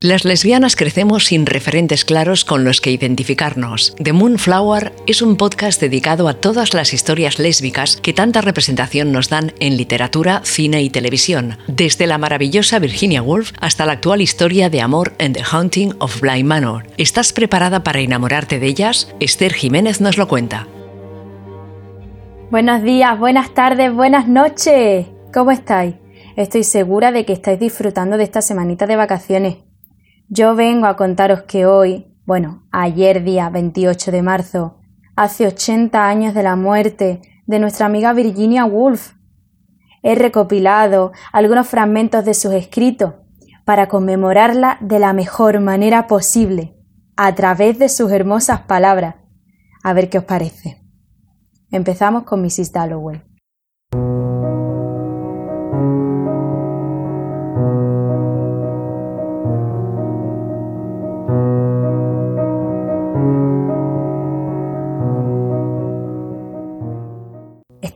Las lesbianas crecemos sin referentes claros con los que identificarnos. The Moonflower es un podcast dedicado a todas las historias lésbicas que tanta representación nos dan en literatura, cine y televisión, desde la maravillosa Virginia Woolf hasta la actual historia de amor en The Haunting of Bly Manor. ¿Estás preparada para enamorarte de ellas? Esther Jiménez nos lo cuenta. Buenos días, buenas tardes, buenas noches. ¿Cómo estáis? Estoy segura de que estáis disfrutando de esta semanita de vacaciones. Yo vengo a contaros que hoy, bueno, ayer día 28 de marzo, hace 80 años de la muerte de nuestra amiga Virginia Woolf. He recopilado algunos fragmentos de sus escritos para conmemorarla de la mejor manera posible, a través de sus hermosas palabras. A ver qué os parece. Empezamos con Mrs. Dalloway.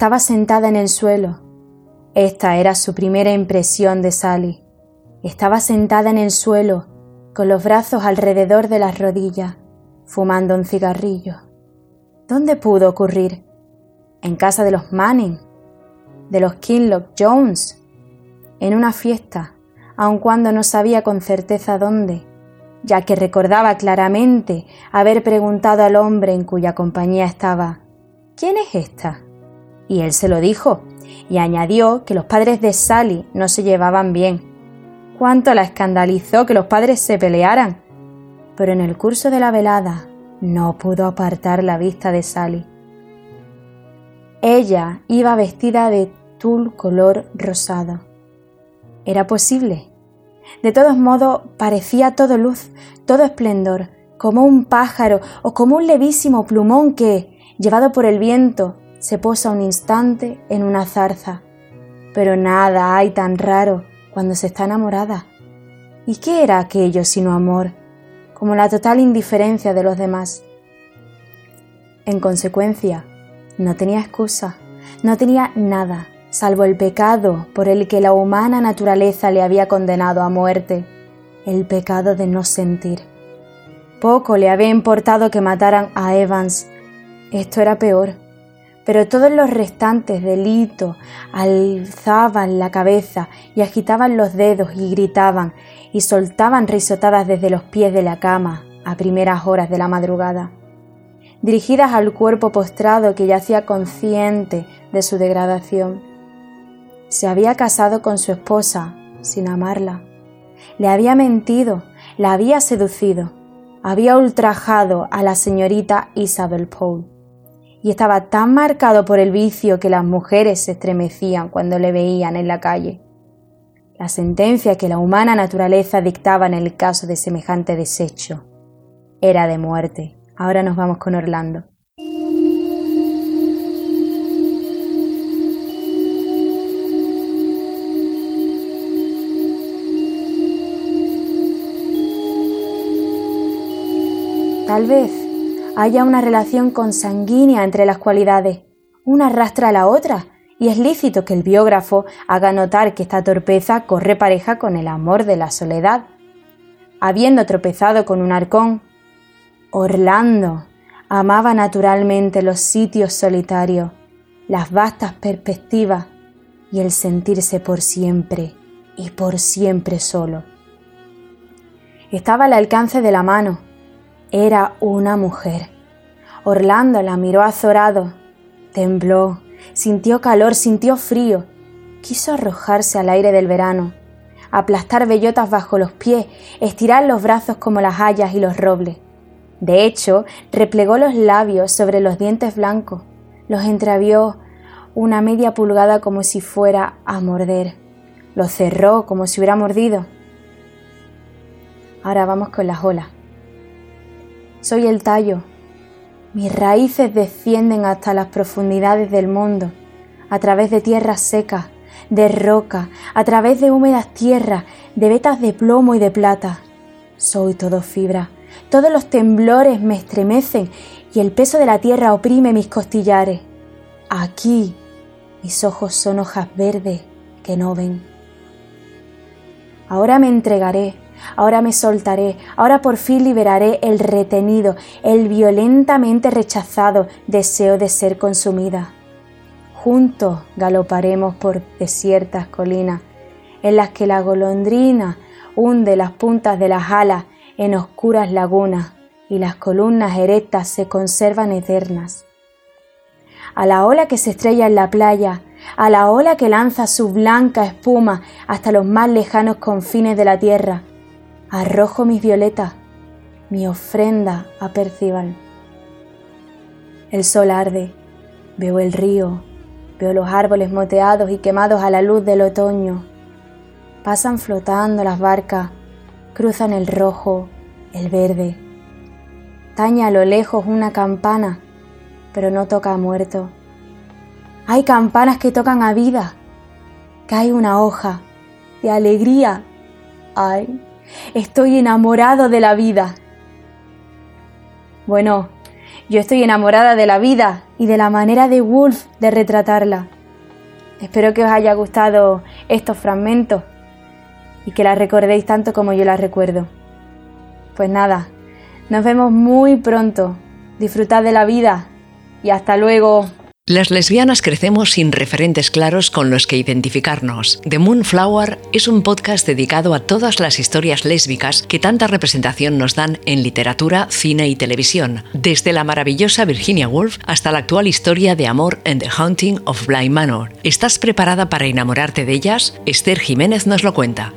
Estaba sentada en el suelo. Esta era su primera impresión de Sally. Estaba sentada en el suelo, con los brazos alrededor de las rodillas, fumando un cigarrillo. ¿Dónde pudo ocurrir? En casa de los Manning, de los Kinlock Jones, en una fiesta, aun cuando no sabía con certeza dónde, ya que recordaba claramente haber preguntado al hombre en cuya compañía estaba ¿Quién es esta? Y él se lo dijo, y añadió que los padres de Sally no se llevaban bien. Cuánto la escandalizó que los padres se pelearan. Pero en el curso de la velada no pudo apartar la vista de Sally. Ella iba vestida de tul color rosado. ¿Era posible? De todos modos, parecía todo luz, todo esplendor, como un pájaro o como un levísimo plumón que, llevado por el viento, se posa un instante en una zarza. Pero nada hay tan raro cuando se está enamorada. ¿Y qué era aquello sino amor, como la total indiferencia de los demás? En consecuencia, no tenía excusa, no tenía nada, salvo el pecado por el que la humana naturaleza le había condenado a muerte, el pecado de no sentir. Poco le había importado que mataran a Evans. Esto era peor pero todos los restantes delitos alzaban la cabeza y agitaban los dedos y gritaban y soltaban risotadas desde los pies de la cama a primeras horas de la madrugada, dirigidas al cuerpo postrado que yacía consciente de su degradación. Se había casado con su esposa sin amarla. Le había mentido, la había seducido, había ultrajado a la señorita Isabel Poe y estaba tan marcado por el vicio que las mujeres se estremecían cuando le veían en la calle. La sentencia que la humana naturaleza dictaba en el caso de semejante desecho era de muerte. Ahora nos vamos con Orlando. Tal vez haya una relación consanguínea entre las cualidades. Una arrastra a la otra, y es lícito que el biógrafo haga notar que esta torpeza corre pareja con el amor de la soledad. Habiendo tropezado con un arcón, Orlando amaba naturalmente los sitios solitarios, las vastas perspectivas y el sentirse por siempre y por siempre solo. Estaba al alcance de la mano, era una mujer. Orlando la miró azorado. Tembló, sintió calor, sintió frío. Quiso arrojarse al aire del verano, aplastar bellotas bajo los pies, estirar los brazos como las hayas y los robles. De hecho, replegó los labios sobre los dientes blancos, los entreabrió una media pulgada como si fuera a morder, los cerró como si hubiera mordido. Ahora vamos con las olas. Soy el tallo. Mis raíces descienden hasta las profundidades del mundo, a través de tierras secas, de roca, a través de húmedas tierras, de vetas de plomo y de plata. Soy todo fibra. Todos los temblores me estremecen y el peso de la tierra oprime mis costillares. Aquí mis ojos son hojas verdes que no ven. Ahora me entregaré, Ahora me soltaré, ahora por fin liberaré el retenido, el violentamente rechazado deseo de ser consumida. Juntos galoparemos por desiertas colinas, en las que la golondrina hunde las puntas de las alas en oscuras lagunas y las columnas erectas se conservan eternas. A la ola que se estrella en la playa, a la ola que lanza su blanca espuma hasta los más lejanos confines de la tierra, arrojo mis violetas, mi ofrenda a Percival. El sol arde, veo el río, veo los árboles moteados y quemados a la luz del otoño. Pasan flotando las barcas, cruzan el rojo, el verde. Taña a lo lejos una campana, pero no toca a muerto. Hay campanas que tocan a vida. Cae una hoja de alegría. Ay, estoy enamorado de la vida. Bueno, yo estoy enamorada de la vida y de la manera de Wolf de retratarla. Espero que os haya gustado estos fragmentos y que la recordéis tanto como yo la recuerdo. Pues nada, nos vemos muy pronto. Disfrutad de la vida y hasta luego. Las lesbianas crecemos sin referentes claros con los que identificarnos. The Moonflower es un podcast dedicado a todas las historias lésbicas que tanta representación nos dan en literatura, cine y televisión, desde la maravillosa Virginia Woolf hasta la actual historia de amor en The Haunting of Bly Manor. ¿Estás preparada para enamorarte de ellas? Esther Jiménez nos lo cuenta.